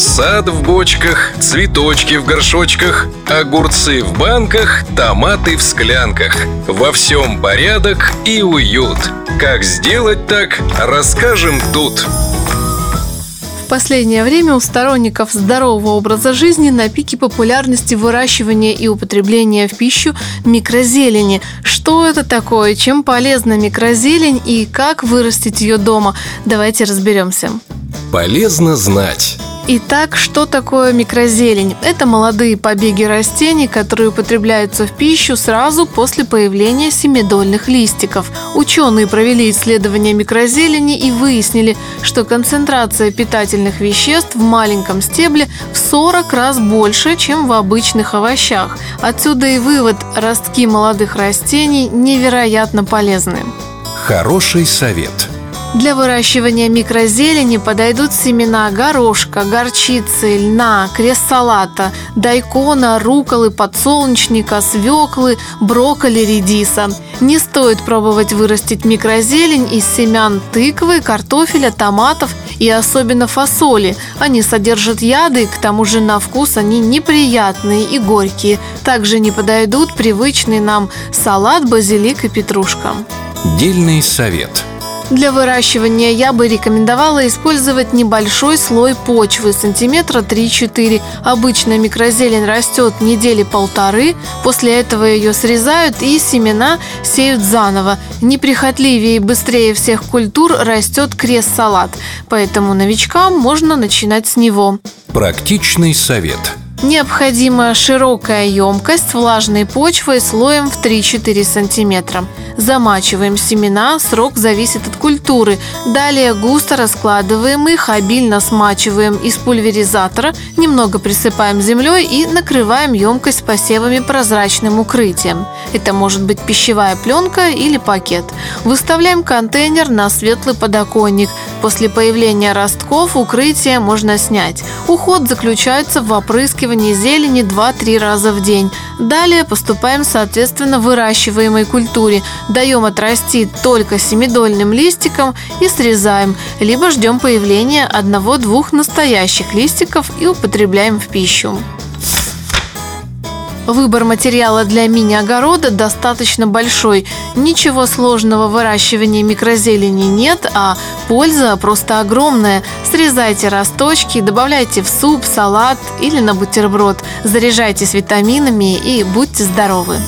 Сад в бочках, цветочки в горшочках, огурцы в банках, томаты в склянках. Во всем порядок и уют. Как сделать так, расскажем тут. В последнее время у сторонников здорового образа жизни на пике популярности выращивания и употребления в пищу микрозелени. Что это такое, чем полезна микрозелень и как вырастить ее дома? Давайте разберемся. Полезно знать. Итак, что такое микрозелень? Это молодые побеги растений, которые употребляются в пищу сразу после появления семидольных листиков. Ученые провели исследования микрозелени и выяснили, что концентрация питательных веществ в маленьком стебле в 40 раз больше, чем в обычных овощах. Отсюда и вывод – ростки молодых растений невероятно полезны. Хороший совет – для выращивания микрозелени подойдут семена горошка, горчицы, льна, крест-салата, дайкона, руколы, подсолнечника, свеклы, брокколи, редиса. Не стоит пробовать вырастить микрозелень из семян тыквы, картофеля, томатов и особенно фасоли. Они содержат яды, к тому же на вкус они неприятные и горькие. Также не подойдут привычный нам салат, базилик и петрушка. Дельный совет – для выращивания я бы рекомендовала использовать небольшой слой почвы, сантиметра 3-4. Обычно микрозелень растет недели полторы, после этого ее срезают и семена сеют заново. Неприхотливее и быстрее всех культур растет крест-салат, поэтому новичкам можно начинать с него. Практичный совет – Необходима широкая емкость влажной почвой слоем в 3-4 см. Замачиваем семена, срок зависит от культуры. Далее густо раскладываем их, обильно смачиваем из пульверизатора, немного присыпаем землей и накрываем емкость посевами прозрачным укрытием. Это может быть пищевая пленка или пакет. Выставляем контейнер на светлый подоконник. После появления ростков укрытие можно снять. Уход заключается в опрыскивании зелени 2-3 раза в день. Далее поступаем соответственно выращиваемой культуре. Даем отрасти только семидольным листиком и срезаем, либо ждем появления одного-двух настоящих листиков и употребляем в пищу. Выбор материала для мини-огорода достаточно большой. Ничего сложного в выращивании микрозелени нет, а польза просто огромная. Срезайте росточки, добавляйте в суп, салат или на бутерброд. Заряжайтесь витаминами и будьте здоровы!